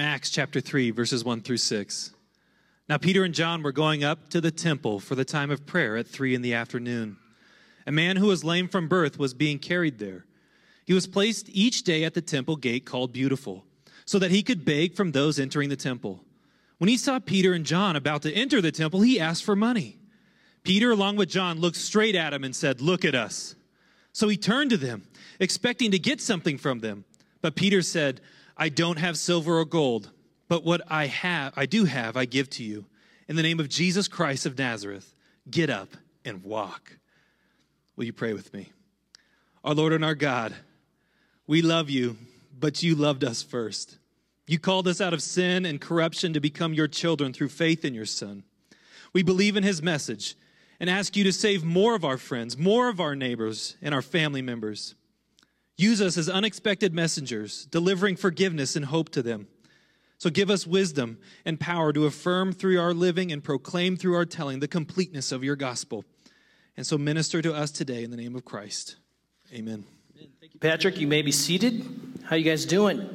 Acts chapter 3, verses 1 through 6. Now, Peter and John were going up to the temple for the time of prayer at 3 in the afternoon. A man who was lame from birth was being carried there. He was placed each day at the temple gate called Beautiful, so that he could beg from those entering the temple. When he saw Peter and John about to enter the temple, he asked for money. Peter, along with John, looked straight at him and said, Look at us. So he turned to them, expecting to get something from them. But Peter said, I don't have silver or gold, but what I have, I do have, I give to you. In the name of Jesus Christ of Nazareth, get up and walk. Will you pray with me? Our Lord and our God, we love you, but you loved us first. You called us out of sin and corruption to become your children through faith in your Son. We believe in his message and ask you to save more of our friends, more of our neighbors, and our family members. Use us as unexpected messengers, delivering forgiveness and hope to them. So give us wisdom and power to affirm through our living and proclaim through our telling the completeness of your gospel. And so minister to us today in the name of Christ. Amen. Thank you, Patrick. You may be seated. How you guys doing?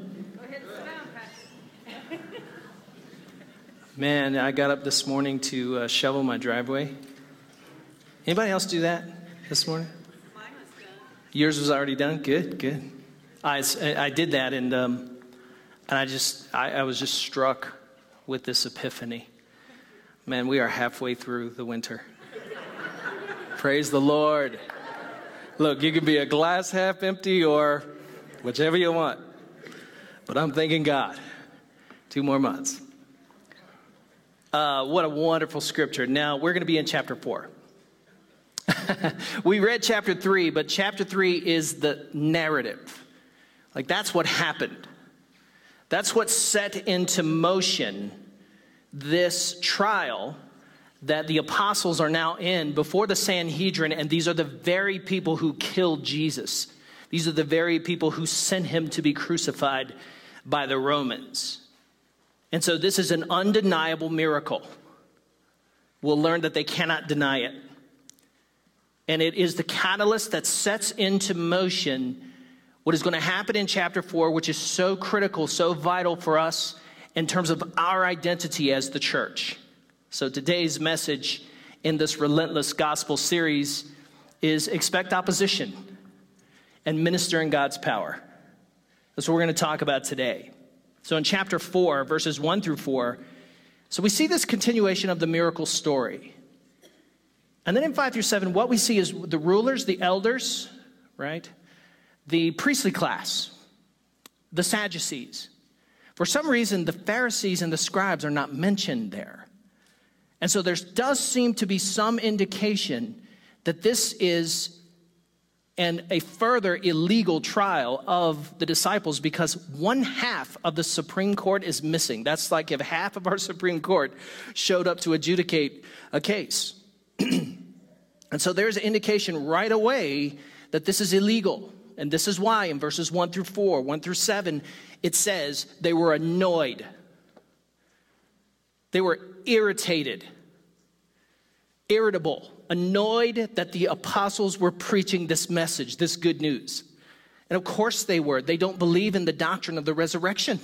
Man, I got up this morning to uh, shovel my driveway. Anybody else do that this morning? Yours was already done. Good, good. I, I did that, and um, and I just I, I was just struck with this epiphany. Man, we are halfway through the winter. Praise the Lord. Look, you can be a glass half empty or whichever you want. But I'm thanking God. Two more months. Uh, what a wonderful scripture. Now, we're going to be in chapter 4. we read chapter 3, but chapter 3 is the narrative. Like, that's what happened. That's what set into motion this trial that the apostles are now in before the Sanhedrin, and these are the very people who killed Jesus. These are the very people who sent him to be crucified by the Romans. And so, this is an undeniable miracle. We'll learn that they cannot deny it. And it is the catalyst that sets into motion what is going to happen in chapter 4, which is so critical, so vital for us in terms of our identity as the church. So today's message in this relentless gospel series is expect opposition and minister in God's power. That's what we're going to talk about today. So in chapter 4, verses 1 through 4, so we see this continuation of the miracle story. And then in 5 through 7, what we see is the rulers, the elders, right? The priestly class, the Sadducees. For some reason, the Pharisees and the scribes are not mentioned there. And so there does seem to be some indication that this is an, a further illegal trial of the disciples because one half of the Supreme Court is missing. That's like if half of our Supreme Court showed up to adjudicate a case. and so there's an indication right away that this is illegal. And this is why in verses 1 through 4, 1 through 7, it says they were annoyed. They were irritated, irritable, annoyed that the apostles were preaching this message, this good news. And of course they were. They don't believe in the doctrine of the resurrection.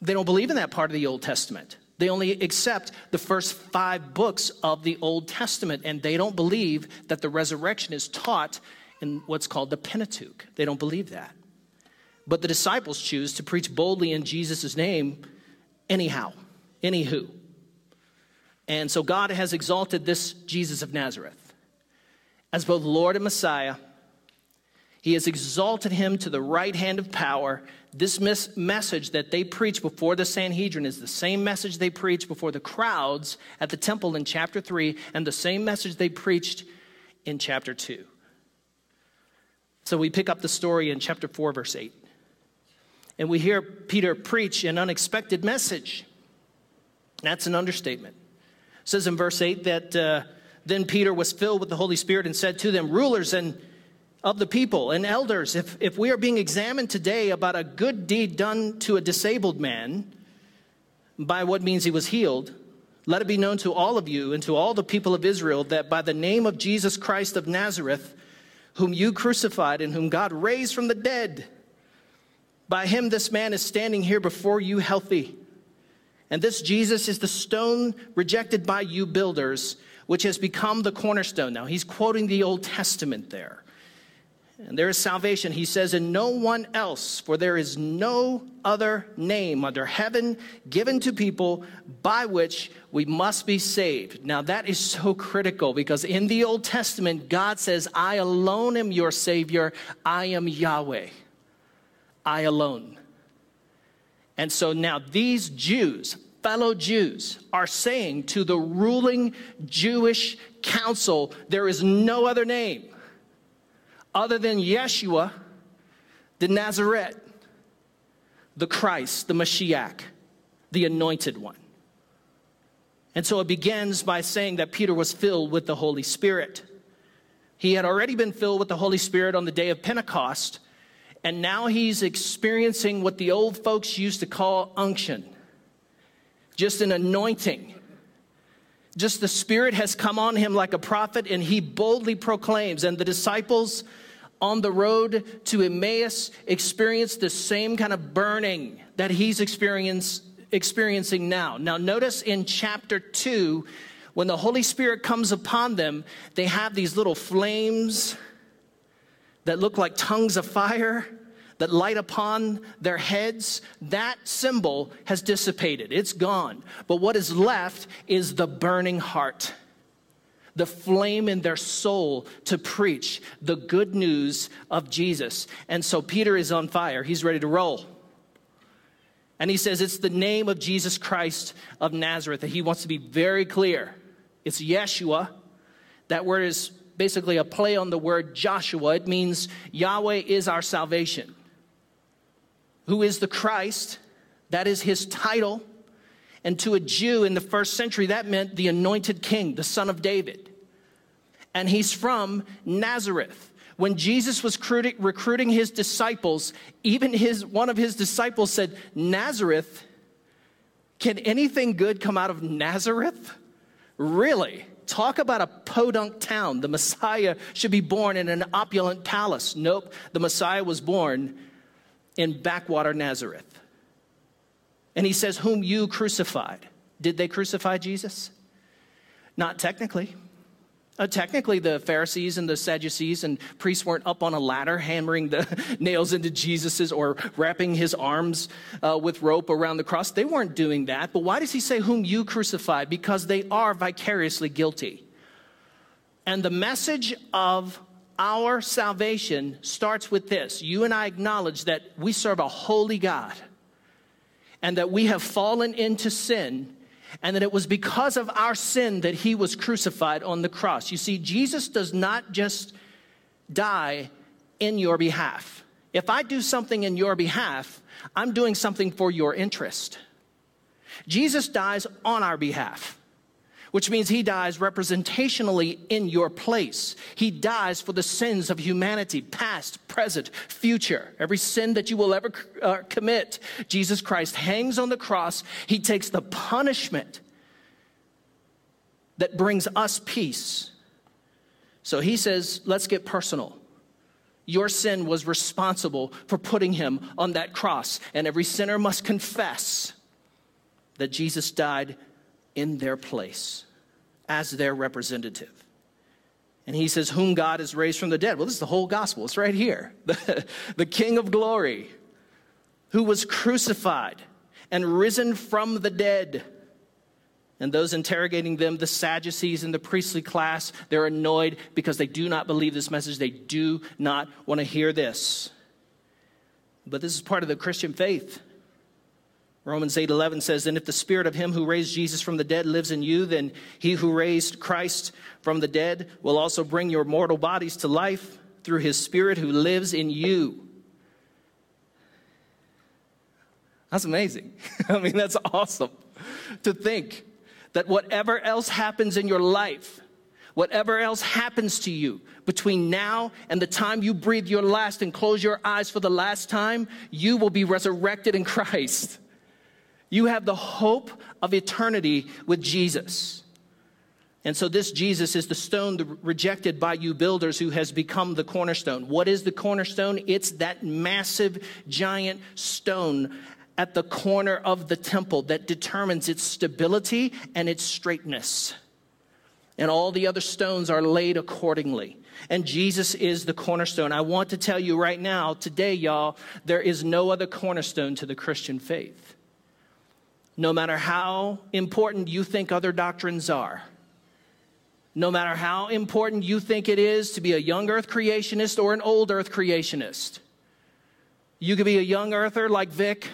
They don't believe in that part of the Old Testament. They only accept the first five books of the Old Testament, and they don't believe that the resurrection is taught in what's called the Pentateuch. They don't believe that. But the disciples choose to preach boldly in Jesus' name anyhow, anywho. And so God has exalted this Jesus of Nazareth as both Lord and Messiah. He has exalted him to the right hand of power. This mes- message that they preach before the Sanhedrin is the same message they preached before the crowds at the temple in chapter 3, and the same message they preached in chapter 2. So we pick up the story in chapter 4, verse 8. And we hear Peter preach an unexpected message. That's an understatement. It says in verse 8 that uh, then Peter was filled with the Holy Spirit and said to them, Rulers and of the people and elders, if, if we are being examined today about a good deed done to a disabled man, by what means he was healed, let it be known to all of you and to all the people of Israel that by the name of Jesus Christ of Nazareth, whom you crucified and whom God raised from the dead, By him, this man is standing here before you healthy. And this Jesus is the stone rejected by you builders, which has become the cornerstone. Now, he's quoting the Old Testament there. And there is salvation, he says, in no one else, for there is no other name under heaven given to people by which we must be saved. Now, that is so critical because in the Old Testament, God says, I alone am your Savior, I am Yahweh. I alone. And so now these Jews, fellow Jews, are saying to the ruling Jewish council, there is no other name other than Yeshua, the Nazareth, the Christ, the Mashiach, the anointed one. And so it begins by saying that Peter was filled with the Holy Spirit. He had already been filled with the Holy Spirit on the day of Pentecost, and now he's experiencing what the old folks used to call unction just an anointing. Just the Spirit has come on him like a prophet, and he boldly proclaims. And the disciples on the road to Emmaus experienced the same kind of burning that he's experiencing now. Now, notice in chapter 2, when the Holy Spirit comes upon them, they have these little flames that look like tongues of fire that light upon their heads, that symbol has dissipated. It's gone. But what is left is the burning heart, the flame in their soul to preach the good news of Jesus. And so Peter is on fire, he's ready to roll. And he says it's the name of Jesus Christ of Nazareth that he wants to be very clear. It's Yeshua. That word is basically a play on the word Joshua. It means Yahweh is our salvation. Who is the Christ? That is his title. And to a Jew in the first century, that meant the anointed king, the son of David. And he's from Nazareth. When Jesus was recruiting his disciples, even his, one of his disciples said, Nazareth, can anything good come out of Nazareth? Really? Talk about a podunk town. The Messiah should be born in an opulent palace. Nope, the Messiah was born in backwater Nazareth. And he says, Whom you crucified. Did they crucify Jesus? Not technically. Uh, technically, the Pharisees and the Sadducees and priests weren't up on a ladder hammering the nails into Jesus's or wrapping his arms uh, with rope around the cross. They weren't doing that. But why does he say, Whom you crucified? Because they are vicariously guilty. And the message of our salvation starts with this you and I acknowledge that we serve a holy God and that we have fallen into sin and that it was because of our sin that he was crucified on the cross. You see, Jesus does not just die in your behalf. If I do something in your behalf, I'm doing something for your interest. Jesus dies on our behalf which means he dies representationally in your place. He dies for the sins of humanity, past, present, future. Every sin that you will ever uh, commit, Jesus Christ hangs on the cross. He takes the punishment that brings us peace. So he says, let's get personal. Your sin was responsible for putting him on that cross, and every sinner must confess that Jesus died in their place as their representative. And he says, Whom God has raised from the dead. Well, this is the whole gospel. It's right here. The, the King of glory, who was crucified and risen from the dead. And those interrogating them, the Sadducees and the priestly class, they're annoyed because they do not believe this message. They do not want to hear this. But this is part of the Christian faith. Romans 8:11 says, "And if the spirit of him who raised Jesus from the dead lives in you, then he who raised Christ from the dead will also bring your mortal bodies to life through his spirit who lives in you." That's amazing. I mean, that's awesome to think that whatever else happens in your life, whatever else happens to you between now and the time you breathe your last and close your eyes for the last time, you will be resurrected in Christ. You have the hope of eternity with Jesus. And so, this Jesus is the stone rejected by you builders who has become the cornerstone. What is the cornerstone? It's that massive, giant stone at the corner of the temple that determines its stability and its straightness. And all the other stones are laid accordingly. And Jesus is the cornerstone. I want to tell you right now, today, y'all, there is no other cornerstone to the Christian faith. No matter how important you think other doctrines are, no matter how important you think it is to be a young earth creationist or an old earth creationist. You could be a young earther like Vic.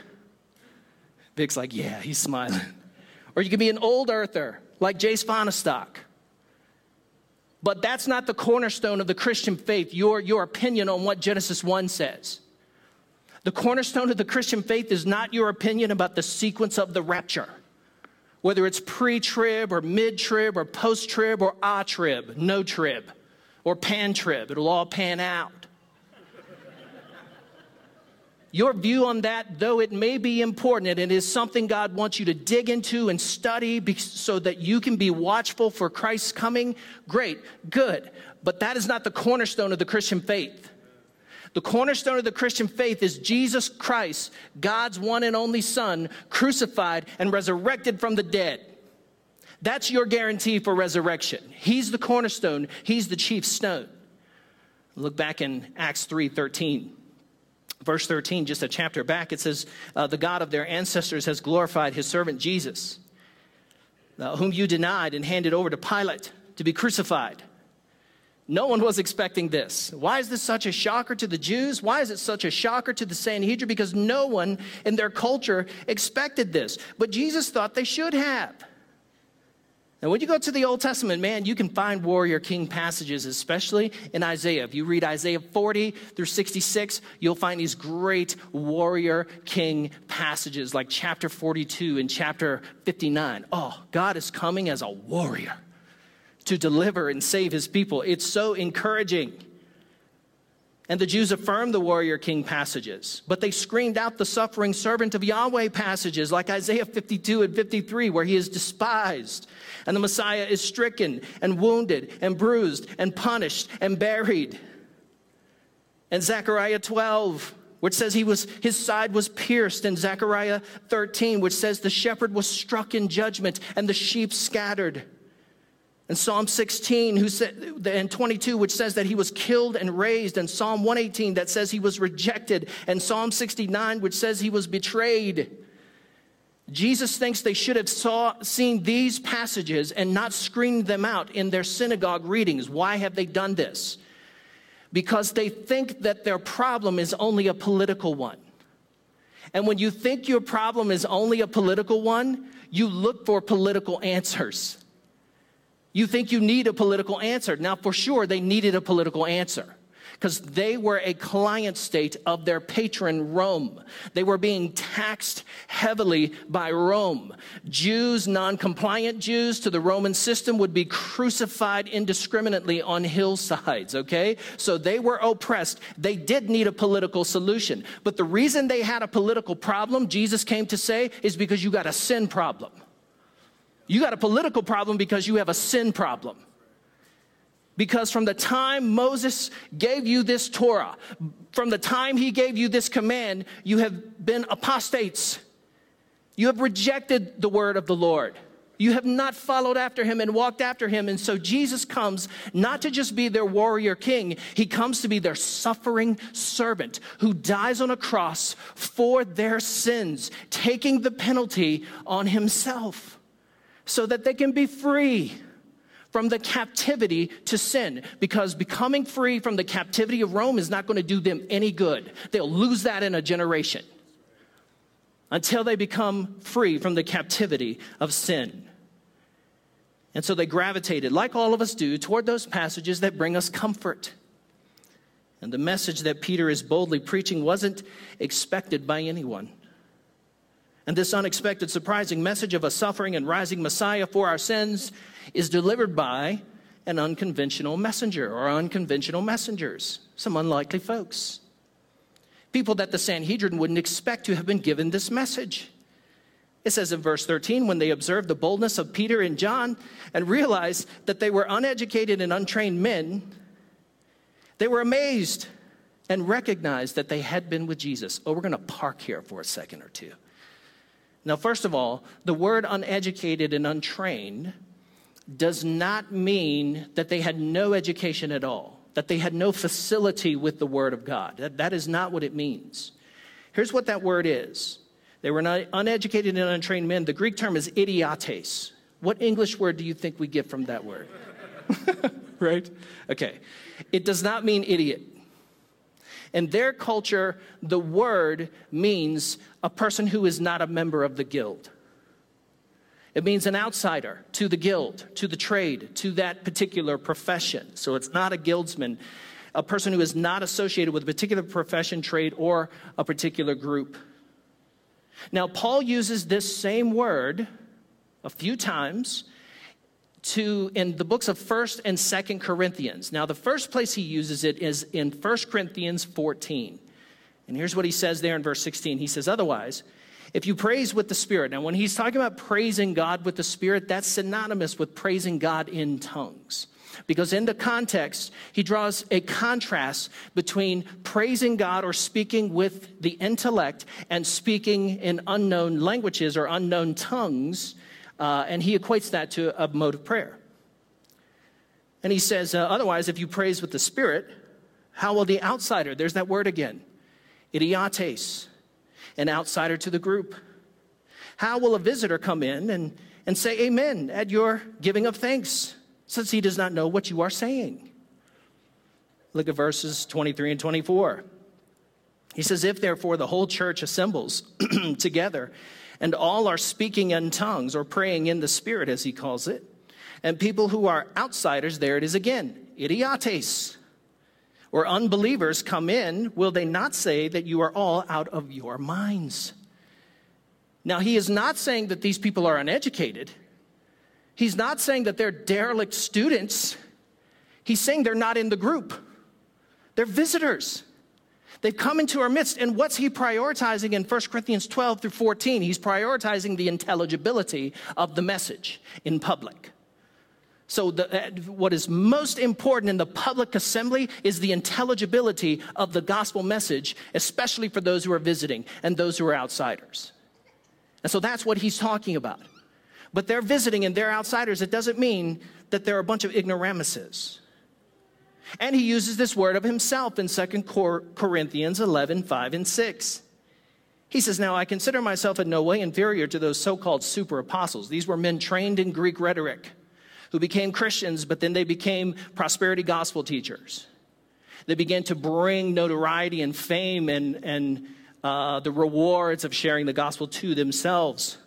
Vic's like, yeah, he's smiling. Or you could be an old earther like Jace Fahnestock. But that's not the cornerstone of the Christian faith, your, your opinion on what Genesis 1 says. The cornerstone of the Christian faith is not your opinion about the sequence of the rapture whether it's pre trib or mid trib or post trib or a trib, no trib, or pan trib. It'll all pan out. Your view on that, though it may be important and it is something God wants you to dig into and study so that you can be watchful for Christ's coming, great, good. But that is not the cornerstone of the Christian faith. The cornerstone of the Christian faith is Jesus Christ, God's one and only Son, crucified and resurrected from the dead. That's your guarantee for resurrection. He's the cornerstone, He's the chief stone. Look back in Acts 3 13. Verse 13, just a chapter back, it says, uh, The God of their ancestors has glorified his servant Jesus, uh, whom you denied and handed over to Pilate to be crucified. No one was expecting this. Why is this such a shocker to the Jews? Why is it such a shocker to the Sanhedrin? Because no one in their culture expected this. But Jesus thought they should have. And when you go to the Old Testament, man, you can find warrior king passages, especially in Isaiah. If you read Isaiah 40 through 66, you'll find these great warrior king passages like chapter 42 and chapter 59. Oh, God is coming as a warrior to deliver and save his people. It's so encouraging. And the Jews affirmed the warrior king passages, but they screamed out the suffering servant of Yahweh passages like Isaiah 52 and 53, where he is despised and the Messiah is stricken and wounded and bruised and punished and buried. And Zechariah 12, which says he was his side was pierced and Zechariah 13 which says the shepherd was struck in judgment and the sheep scattered and Psalm 16 who said, and 22, which says that he was killed and raised, and Psalm 118 that says he was rejected, and Psalm 69, which says he was betrayed. Jesus thinks they should have saw, seen these passages and not screamed them out in their synagogue readings. Why have they done this? Because they think that their problem is only a political one. And when you think your problem is only a political one, you look for political answers. You think you need a political answer. Now, for sure, they needed a political answer because they were a client state of their patron Rome. They were being taxed heavily by Rome. Jews, non compliant Jews to the Roman system, would be crucified indiscriminately on hillsides, okay? So they were oppressed. They did need a political solution. But the reason they had a political problem, Jesus came to say, is because you got a sin problem. You got a political problem because you have a sin problem. Because from the time Moses gave you this Torah, from the time he gave you this command, you have been apostates. You have rejected the word of the Lord. You have not followed after him and walked after him. And so Jesus comes not to just be their warrior king, he comes to be their suffering servant who dies on a cross for their sins, taking the penalty on himself so that they can be free from the captivity to sin because becoming free from the captivity of Rome is not going to do them any good. They'll lose that in a generation until they become free from the captivity of sin. And so they gravitated, like all of us do, toward those passages that bring us comfort. And the message that Peter is boldly preaching wasn't expected by anyone. And this unexpected, surprising message of a suffering and rising Messiah for our sins is delivered by an unconventional messenger or unconventional messengers, some unlikely folks. People that the Sanhedrin wouldn't expect to have been given this message. It says in verse 13, when they observed the boldness of Peter and John and realized that they were uneducated and untrained men, they were amazed and recognized that they had been with Jesus. Oh, we're going to park here for a second or two. Now, first of all, the word uneducated and untrained does not mean that they had no education at all, that they had no facility with the Word of God. That, that is not what it means. Here's what that word is they were not uneducated and untrained men. The Greek term is idiotes. What English word do you think we get from that word? right? Okay. It does not mean idiot. In their culture, the word means a person who is not a member of the guild. It means an outsider to the guild, to the trade, to that particular profession. So it's not a guildsman, a person who is not associated with a particular profession, trade, or a particular group. Now, Paul uses this same word a few times to in the books of 1st and 2nd Corinthians. Now, the first place he uses it is in 1 Corinthians 14. And here's what he says there in verse 16. He says, Otherwise, if you praise with the Spirit, now when he's talking about praising God with the Spirit, that's synonymous with praising God in tongues. Because in the context, he draws a contrast between praising God or speaking with the intellect and speaking in unknown languages or unknown tongues. Uh, and he equates that to a mode of prayer. And he says, uh, otherwise, if you praise with the Spirit, how will the outsider, there's that word again, idiotes, an outsider to the group? How will a visitor come in and, and say amen at your giving of thanks? since he does not know what you are saying. Look at verses 23 and 24. He says, If therefore the whole church assembles together, and all are speaking in tongues or praying in the Spirit, as he calls it, and people who are outsiders, there it is again, idiotes, or unbelievers come in, will they not say that you are all out of your minds? Now, he is not saying that these people are uneducated. He's not saying that they're derelict students. He's saying they're not in the group. They're visitors. They've come into our midst. And what's he prioritizing in 1 Corinthians 12 through 14? He's prioritizing the intelligibility of the message in public. So, the, uh, what is most important in the public assembly is the intelligibility of the gospel message, especially for those who are visiting and those who are outsiders. And so that's what he's talking about but they're visiting and they're outsiders, it doesn't mean that they're a bunch of ignoramuses. And he uses this word of himself in 2 Corinthians 11, 5 and 6. He says, Now I consider myself in no way inferior to those so called super apostles. These were men trained in Greek rhetoric who became Christians, but then they became prosperity gospel teachers. They began to bring notoriety and fame and, and uh, the rewards of sharing the gospel to themselves.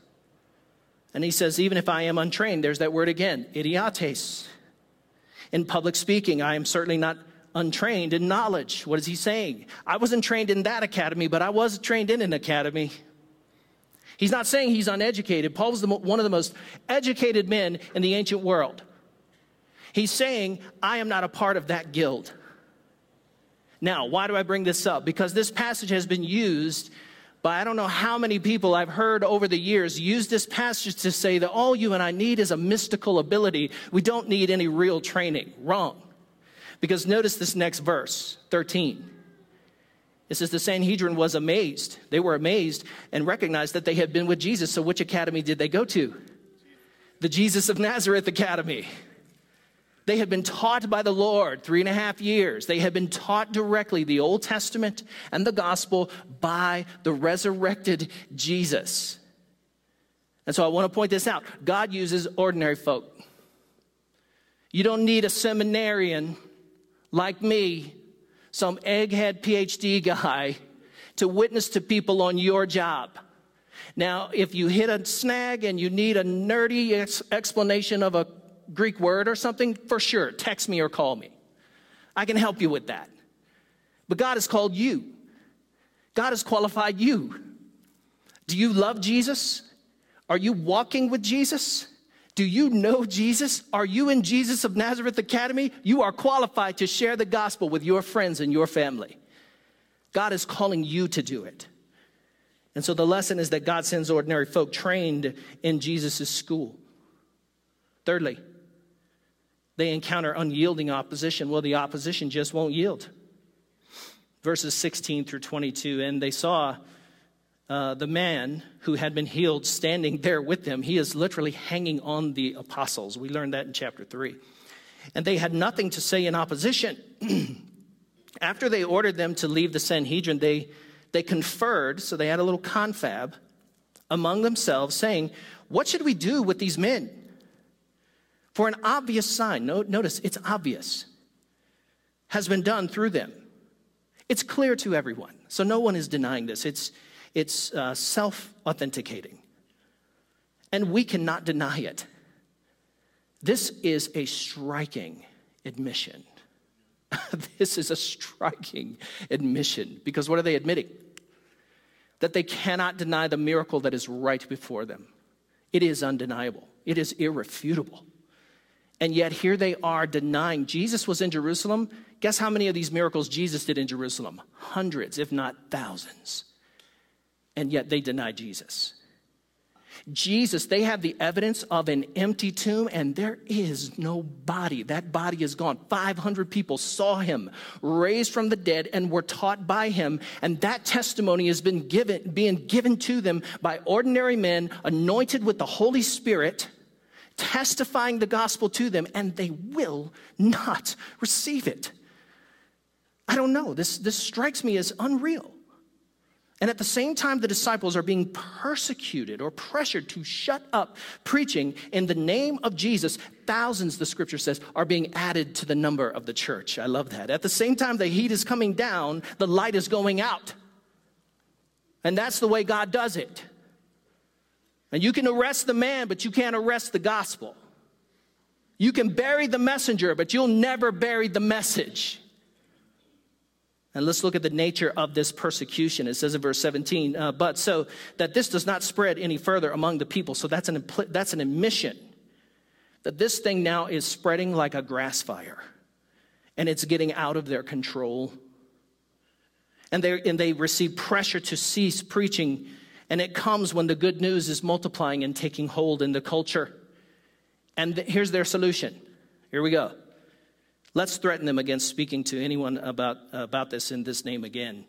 And he says, even if I am untrained, there's that word again, idiotes. In public speaking, I am certainly not untrained in knowledge. What is he saying? I wasn't trained in that academy, but I was trained in an academy. He's not saying he's uneducated. Paul was the, one of the most educated men in the ancient world. He's saying, I am not a part of that guild. Now, why do I bring this up? Because this passage has been used but I don't know how many people I've heard over the years use this passage to say that all you and I need is a mystical ability. We don't need any real training. Wrong. Because notice this next verse, 13. It says the Sanhedrin was amazed. They were amazed and recognized that they had been with Jesus. So, which academy did they go to? The Jesus of Nazareth Academy. They had been taught by the Lord three and a half years. They had been taught directly the Old Testament and the gospel by the resurrected Jesus. And so I want to point this out God uses ordinary folk. You don't need a seminarian like me, some egghead PhD guy, to witness to people on your job. Now, if you hit a snag and you need a nerdy ex- explanation of a Greek word or something, for sure, text me or call me. I can help you with that. But God has called you, God has qualified you. Do you love Jesus? Are you walking with Jesus? Do you know Jesus? Are you in Jesus of Nazareth Academy? You are qualified to share the gospel with your friends and your family. God is calling you to do it. And so the lesson is that God sends ordinary folk trained in Jesus' school. Thirdly, they encounter unyielding opposition. Well, the opposition just won't yield. Verses 16 through 22. And they saw uh, the man who had been healed standing there with them. He is literally hanging on the apostles. We learned that in chapter 3. And they had nothing to say in opposition. After they ordered them to leave the Sanhedrin, they, they conferred, so they had a little confab among themselves, saying, What should we do with these men? For an obvious sign, notice it's obvious, has been done through them. It's clear to everyone. So no one is denying this. It's, it's uh, self authenticating. And we cannot deny it. This is a striking admission. this is a striking admission because what are they admitting? That they cannot deny the miracle that is right before them. It is undeniable, it is irrefutable. And yet here they are denying Jesus was in Jerusalem. Guess how many of these miracles Jesus did in Jerusalem? Hundreds, if not thousands. And yet they deny Jesus. Jesus, they have the evidence of an empty tomb, and there is no body. That body is gone. 500 people saw him raised from the dead and were taught by him, and that testimony has been given, being given to them by ordinary men anointed with the Holy Spirit, testifying the gospel to them, and they will not receive it. I don't know. This, this strikes me as unreal. And at the same time, the disciples are being persecuted or pressured to shut up preaching in the name of Jesus. Thousands, the scripture says, are being added to the number of the church. I love that. At the same time, the heat is coming down, the light is going out. And that's the way God does it. And you can arrest the man, but you can't arrest the gospel. You can bury the messenger, but you'll never bury the message. And let's look at the nature of this persecution. It says in verse 17, uh, but so that this does not spread any further among the people. So that's an, impl- that's an admission that this thing now is spreading like a grass fire and it's getting out of their control. And and they receive pressure to cease preaching. And it comes when the good news is multiplying and taking hold in the culture. And th- here's their solution. Here we go. Let's threaten them against speaking to anyone about, about this in this name again.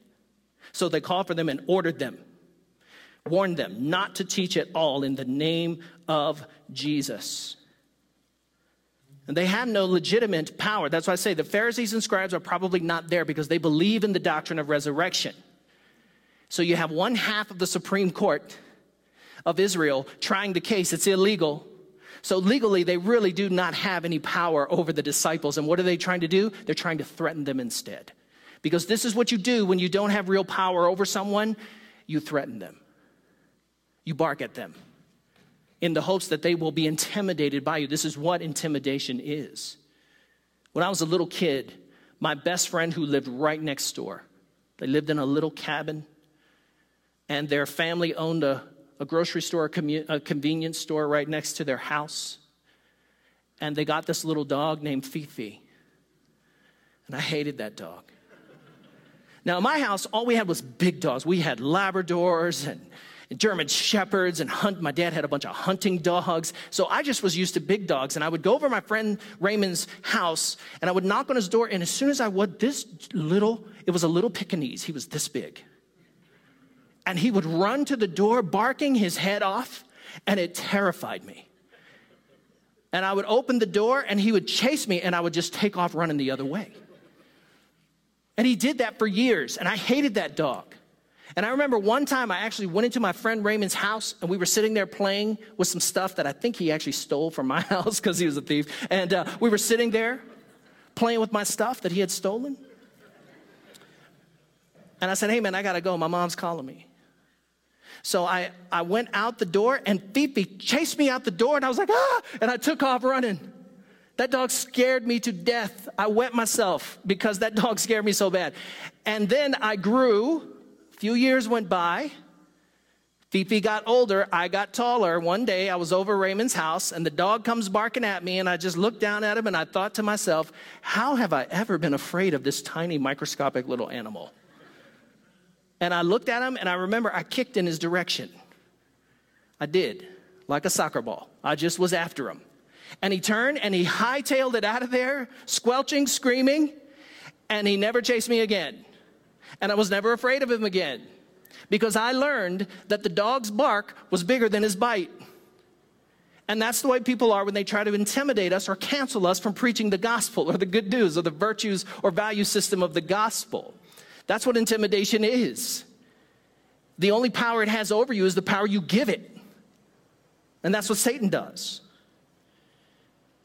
So they called for them and ordered them, warned them not to teach at all in the name of Jesus. And they have no legitimate power. That's why I say the Pharisees and scribes are probably not there because they believe in the doctrine of resurrection. So you have one half of the Supreme Court of Israel trying the case. It's illegal. So legally, they really do not have any power over the disciples. And what are they trying to do? They're trying to threaten them instead. Because this is what you do when you don't have real power over someone you threaten them, you bark at them in the hopes that they will be intimidated by you. This is what intimidation is. When I was a little kid, my best friend who lived right next door, they lived in a little cabin, and their family owned a a grocery store, a, commu- a convenience store right next to their house. And they got this little dog named Fifi. And I hated that dog. Now, in my house, all we had was big dogs. We had Labradors and, and German Shepherds and hunt. My dad had a bunch of hunting dogs. So I just was used to big dogs. And I would go over my friend Raymond's house and I would knock on his door. And as soon as I would, this little, it was a little Pekingese. He was this big and he would run to the door barking his head off, and it terrified me. And I would open the door, and he would chase me, and I would just take off running the other way. And he did that for years, and I hated that dog. And I remember one time I actually went into my friend Raymond's house, and we were sitting there playing with some stuff that I think he actually stole from my house because he was a thief. And uh, we were sitting there playing with my stuff that he had stolen. And I said, Hey, man, I gotta go. My mom's calling me. So I, I went out the door and Fifi chased me out the door and I was like, ah, and I took off running. That dog scared me to death. I wet myself because that dog scared me so bad. And then I grew, a few years went by. Fifi got older, I got taller. One day I was over Raymond's house and the dog comes barking at me and I just looked down at him and I thought to myself, how have I ever been afraid of this tiny microscopic little animal? And I looked at him and I remember I kicked in his direction. I did, like a soccer ball. I just was after him. And he turned and he hightailed it out of there, squelching, screaming, and he never chased me again. And I was never afraid of him again because I learned that the dog's bark was bigger than his bite. And that's the way people are when they try to intimidate us or cancel us from preaching the gospel or the good news or the virtues or value system of the gospel. That's what intimidation is. The only power it has over you is the power you give it. And that's what Satan does.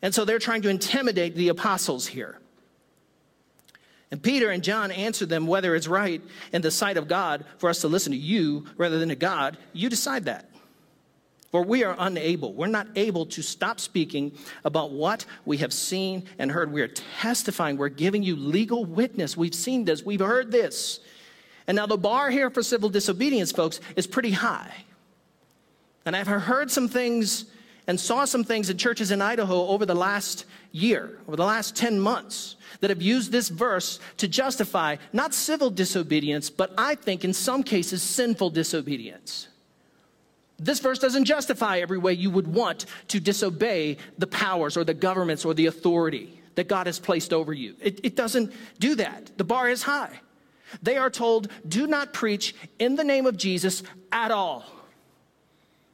And so they're trying to intimidate the apostles here. And Peter and John answer them whether it's right in the sight of God for us to listen to you rather than to God. You decide that. For we are unable, we're not able to stop speaking about what we have seen and heard. We are testifying, we're giving you legal witness. We've seen this, we've heard this. And now the bar here for civil disobedience, folks, is pretty high. And I've heard some things and saw some things in churches in Idaho over the last year, over the last 10 months, that have used this verse to justify not civil disobedience, but I think in some cases sinful disobedience. This verse doesn't justify every way you would want to disobey the powers or the governments or the authority that God has placed over you. It, it, doesn't do that. The bar is high. They are told, do not preach in the name of Jesus at all.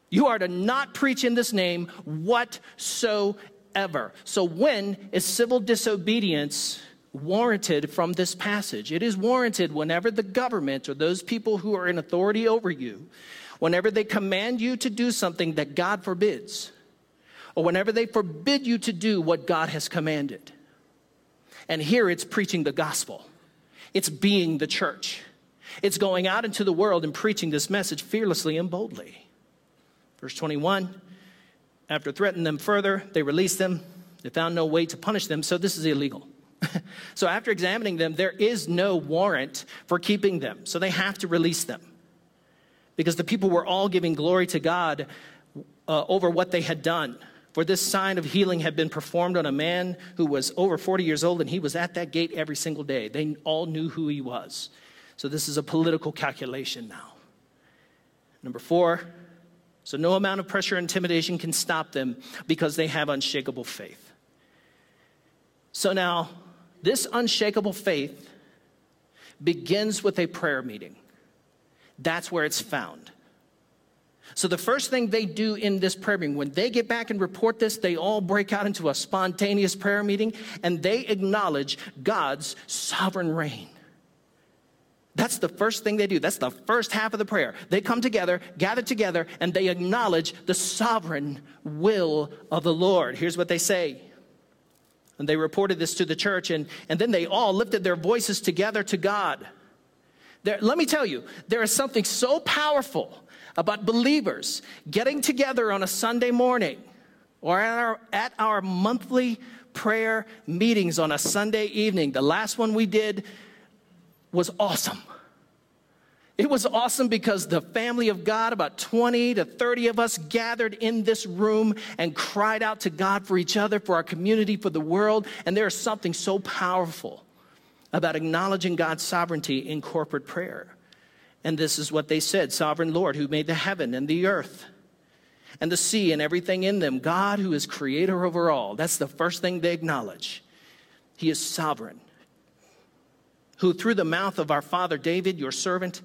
You are to not preach in this name whatsoever. So, when is civil disobedience warranted from this passage? It is warranted whenever the government or those people who are in authority over you whenever they command you to do something that God forbids, or whenever they forbid you to do what God has commanded. And here it's preaching the gospel, it's being the church, it's going out into the world and preaching this message fearlessly and boldly. Verse 21 After threatening them further, they released them. They found no way to punish them, so this is illegal. so, after examining them, there is no warrant for keeping them, so they have to release them because the people were all giving glory to God uh, over what they had done. For this sign of healing had been performed on a man who was over 40 years old, and he was at that gate every single day. They all knew who he was. So, this is a political calculation now. Number four, so no amount of pressure or intimidation can stop them because they have unshakable faith. So, now, this unshakable faith begins with a prayer meeting. That's where it's found. So, the first thing they do in this prayer meeting, when they get back and report this, they all break out into a spontaneous prayer meeting and they acknowledge God's sovereign reign. That's the first thing they do. That's the first half of the prayer. They come together, gather together, and they acknowledge the sovereign will of the Lord. Here's what they say. And they reported this to the church, and, and then they all lifted their voices together to God. There, let me tell you, there is something so powerful about believers getting together on a Sunday morning or at our, at our monthly prayer meetings on a Sunday evening. The last one we did was awesome. It was awesome because the family of God, about 20 to 30 of us, gathered in this room and cried out to God for each other, for our community, for the world. And there is something so powerful about acknowledging God's sovereignty in corporate prayer. And this is what they said Sovereign Lord, who made the heaven and the earth and the sea and everything in them, God who is creator over all. That's the first thing they acknowledge. He is sovereign. Who, through the mouth of our father David, your servant,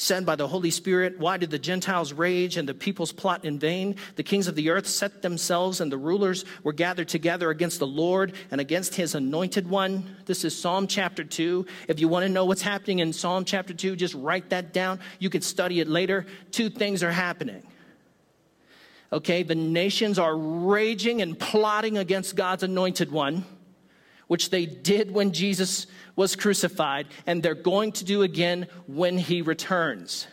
said by the Holy Spirit, Why did the Gentiles rage and the peoples plot in vain? The kings of the earth set themselves, and the rulers were gathered together against the Lord and against his anointed one. This is Psalm chapter 2. If you want to know what's happening in Psalm chapter 2, just write that down. You can study it later. Two things are happening. Okay, the nations are raging and plotting against God's anointed one, which they did when Jesus was crucified, and they're going to do again when he returns.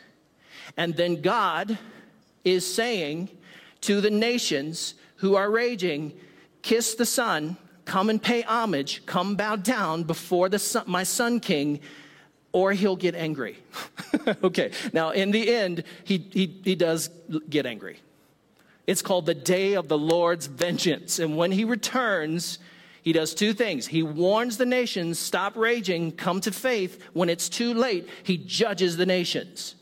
And then God is saying to the nations who are raging, Kiss the Son, come and pay homage, come bow down before the son, my son king, or he'll get angry. okay, now in the end, he, he, he does get angry. It's called the day of the Lord's vengeance. And when he returns, He does two things. He warns the nations, stop raging, come to faith. When it's too late, he judges the nations.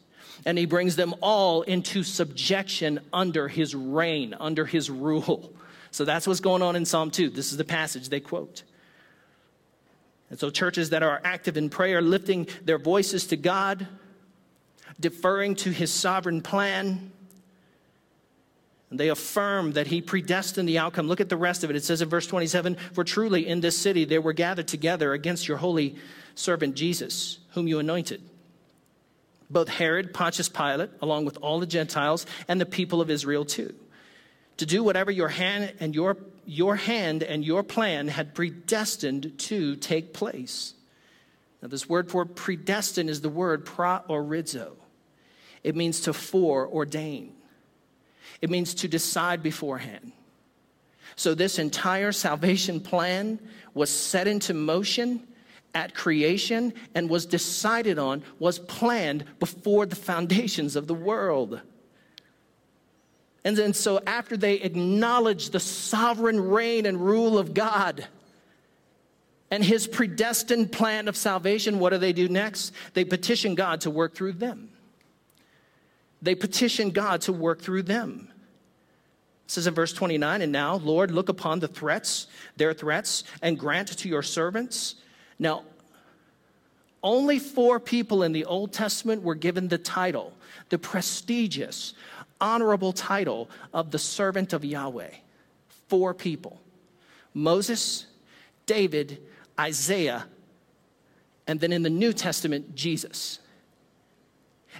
And he brings them all into subjection under his reign, under his rule. So that's what's going on in Psalm 2. This is the passage they quote. And so, churches that are active in prayer, lifting their voices to God, deferring to his sovereign plan, and they affirm that he predestined the outcome. Look at the rest of it. It says in verse 27 For truly in this city they were gathered together against your holy servant Jesus, whom you anointed. Both Herod, Pontius Pilate, along with all the Gentiles, and the people of Israel too, to do whatever your hand and your, your hand and your plan had predestined to take place. Now, this word for predestined is the word proorizo. It means to foreordain. It means to decide beforehand. So, this entire salvation plan was set into motion at creation and was decided on, was planned before the foundations of the world. And then, so after they acknowledge the sovereign reign and rule of God and his predestined plan of salvation, what do they do next? They petition God to work through them. They petition God to work through them. It says in verse 29, and now, Lord, look upon the threats, their threats, and grant to your servants. Now, only four people in the Old Testament were given the title, the prestigious, honorable title of the servant of Yahweh. Four people Moses, David, Isaiah, and then in the New Testament, Jesus.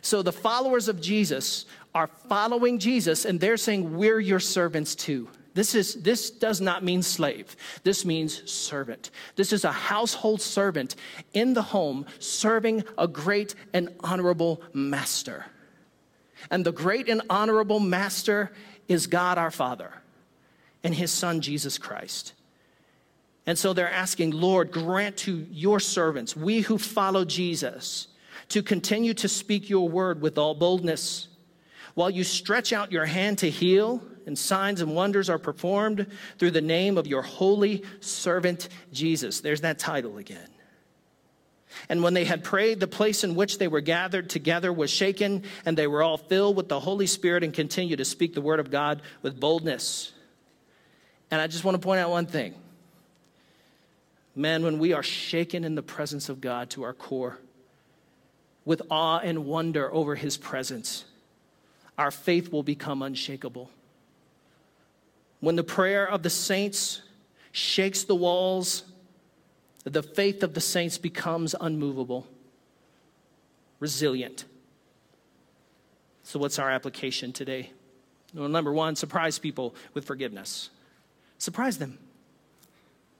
So the followers of Jesus are following Jesus and they're saying, We're your servants too. This, is, this does not mean slave. This means servant. This is a household servant in the home serving a great and honorable master. And the great and honorable master is God our Father and his Son, Jesus Christ. And so they're asking, Lord, grant to your servants, we who follow Jesus, to continue to speak your word with all boldness. While you stretch out your hand to heal, and signs and wonders are performed through the name of your holy servant Jesus. There's that title again. And when they had prayed, the place in which they were gathered together was shaken, and they were all filled with the Holy Spirit and continued to speak the word of God with boldness. And I just want to point out one thing. Man, when we are shaken in the presence of God to our core, with awe and wonder over his presence, our faith will become unshakable. When the prayer of the saints shakes the walls, the faith of the saints becomes unmovable, resilient. So, what's our application today? Well, number one, surprise people with forgiveness. Surprise them.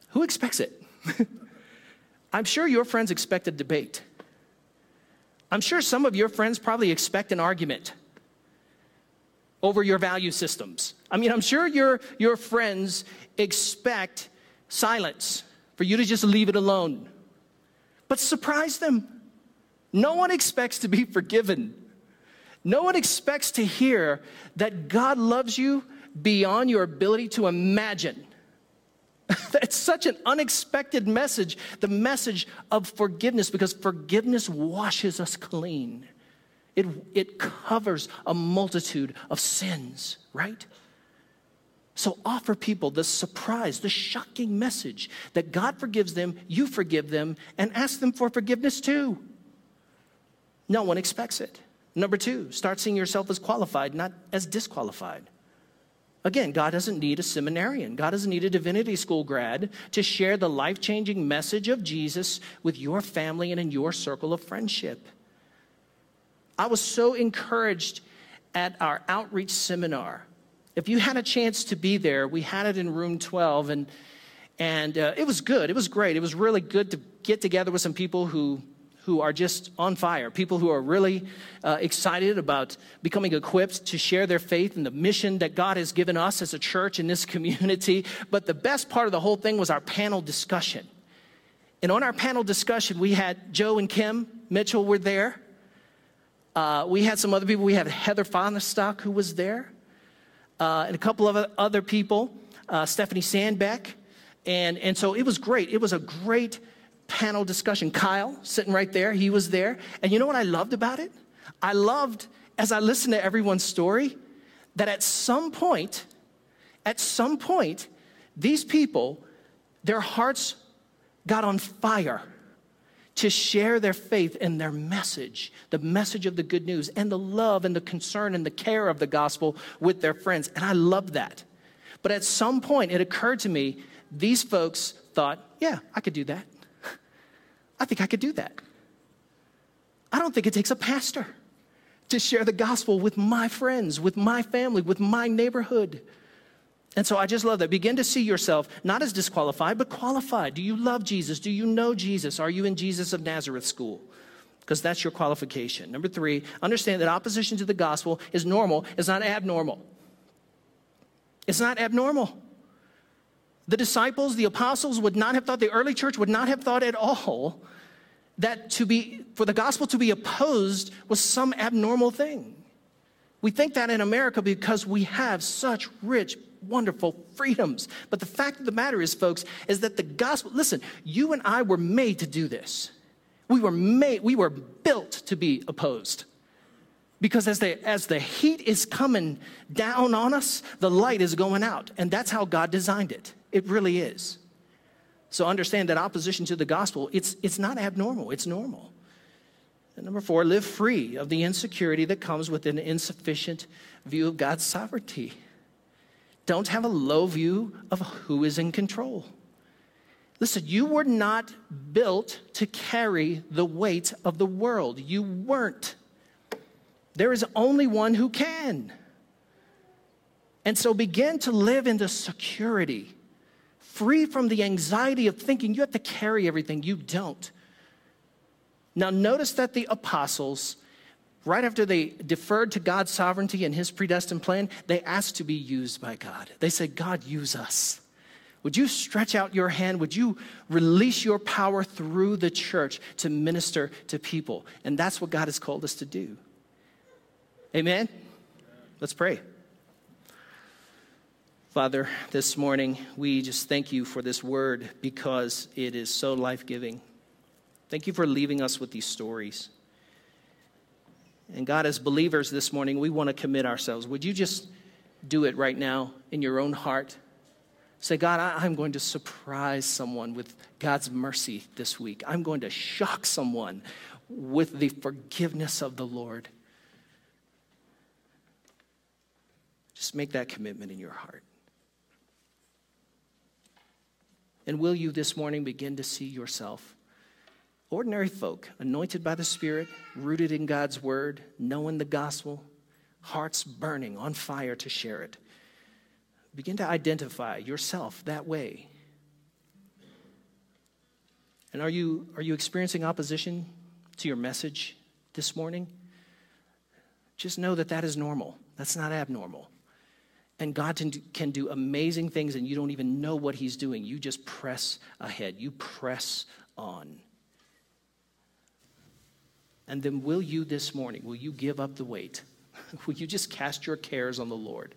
Who expects it? I'm sure your friends expect a debate. I'm sure some of your friends probably expect an argument over your value systems. I mean, I'm sure your, your friends expect silence for you to just leave it alone. But surprise them. No one expects to be forgiven. No one expects to hear that God loves you beyond your ability to imagine. That's such an unexpected message, the message of forgiveness, because forgiveness washes us clean. It, it covers a multitude of sins, right? So offer people the surprise, the shocking message that God forgives them, you forgive them, and ask them for forgiveness too. No one expects it. Number two, start seeing yourself as qualified, not as disqualified. Again, God doesn't need a seminarian. God doesn't need a divinity school grad to share the life changing message of Jesus with your family and in your circle of friendship. I was so encouraged at our outreach seminar. If you had a chance to be there, we had it in room 12, and, and uh, it was good. It was great. It was really good to get together with some people who, who are just on fire, people who are really uh, excited about becoming equipped to share their faith and the mission that God has given us as a church in this community. But the best part of the whole thing was our panel discussion. And on our panel discussion, we had Joe and Kim Mitchell were there. Uh, we had some other people. We had Heather Fonnestock who was there, uh, and a couple of other people, uh, Stephanie Sandbeck, And, and so it was great. It was a great panel discussion. Kyle, sitting right there, he was there. And you know what I loved about it? I loved, as I listened to everyone's story, that at some point, at some point, these people, their hearts got on fire to share their faith and their message, the message of the good news, and the love and the concern and the care of the gospel with their friends. And I love that. But at some point, it occurred to me these folks thought, yeah, I could do that. I think I could do that. I don't think it takes a pastor to share the gospel with my friends, with my family, with my neighborhood. And so I just love that. Begin to see yourself not as disqualified, but qualified. Do you love Jesus? Do you know Jesus? Are you in Jesus of Nazareth school? Because that's your qualification. Number three, understand that opposition to the gospel is normal, it's not abnormal. It's not abnormal. The disciples, the apostles would not have thought, the early church would not have thought at all that to be, for the gospel to be opposed was some abnormal thing. We think that in America because we have such rich, wonderful freedoms. But the fact of the matter is, folks, is that the gospel, listen, you and I were made to do this. We were made, we were built to be opposed. Because as the, as the heat is coming down on us, the light is going out. And that's how God designed it. It really is. So understand that opposition to the gospel, it's, it's not abnormal, it's normal. And number four, live free of the insecurity that comes with an insufficient view of God's sovereignty. Don't have a low view of who is in control. Listen, you were not built to carry the weight of the world. You weren't. There is only one who can. And so begin to live in the security free from the anxiety of thinking you have to carry everything. You don't. Now, notice that the apostles, right after they deferred to God's sovereignty and his predestined plan, they asked to be used by God. They said, God, use us. Would you stretch out your hand? Would you release your power through the church to minister to people? And that's what God has called us to do. Amen? Let's pray. Father, this morning we just thank you for this word because it is so life giving. Thank you for leaving us with these stories. And God, as believers this morning, we want to commit ourselves. Would you just do it right now in your own heart? Say, God, I'm going to surprise someone with God's mercy this week. I'm going to shock someone with the forgiveness of the Lord. Just make that commitment in your heart. And will you this morning begin to see yourself? Ordinary folk, anointed by the Spirit, rooted in God's word, knowing the gospel, hearts burning on fire to share it. Begin to identify yourself that way. And are you, are you experiencing opposition to your message this morning? Just know that that is normal. That's not abnormal. And God can do amazing things, and you don't even know what He's doing. You just press ahead, you press on. And then, will you this morning, will you give up the weight? will you just cast your cares on the Lord?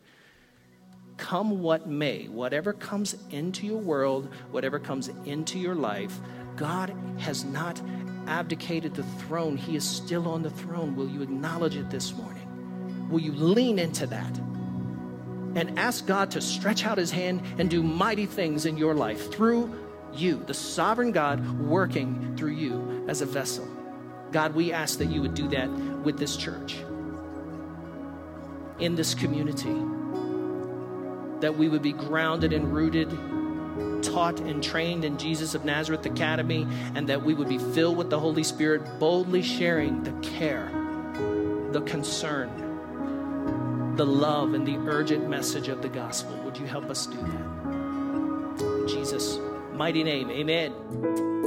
Come what may, whatever comes into your world, whatever comes into your life, God has not abdicated the throne. He is still on the throne. Will you acknowledge it this morning? Will you lean into that? And ask God to stretch out his hand and do mighty things in your life through you, the sovereign God working through you as a vessel. God, we ask that you would do that with this church, in this community, that we would be grounded and rooted, taught and trained in Jesus of Nazareth Academy, and that we would be filled with the Holy Spirit, boldly sharing the care, the concern, the love and the urgent message of the gospel. Would you help us do that? In Jesus' mighty name, amen.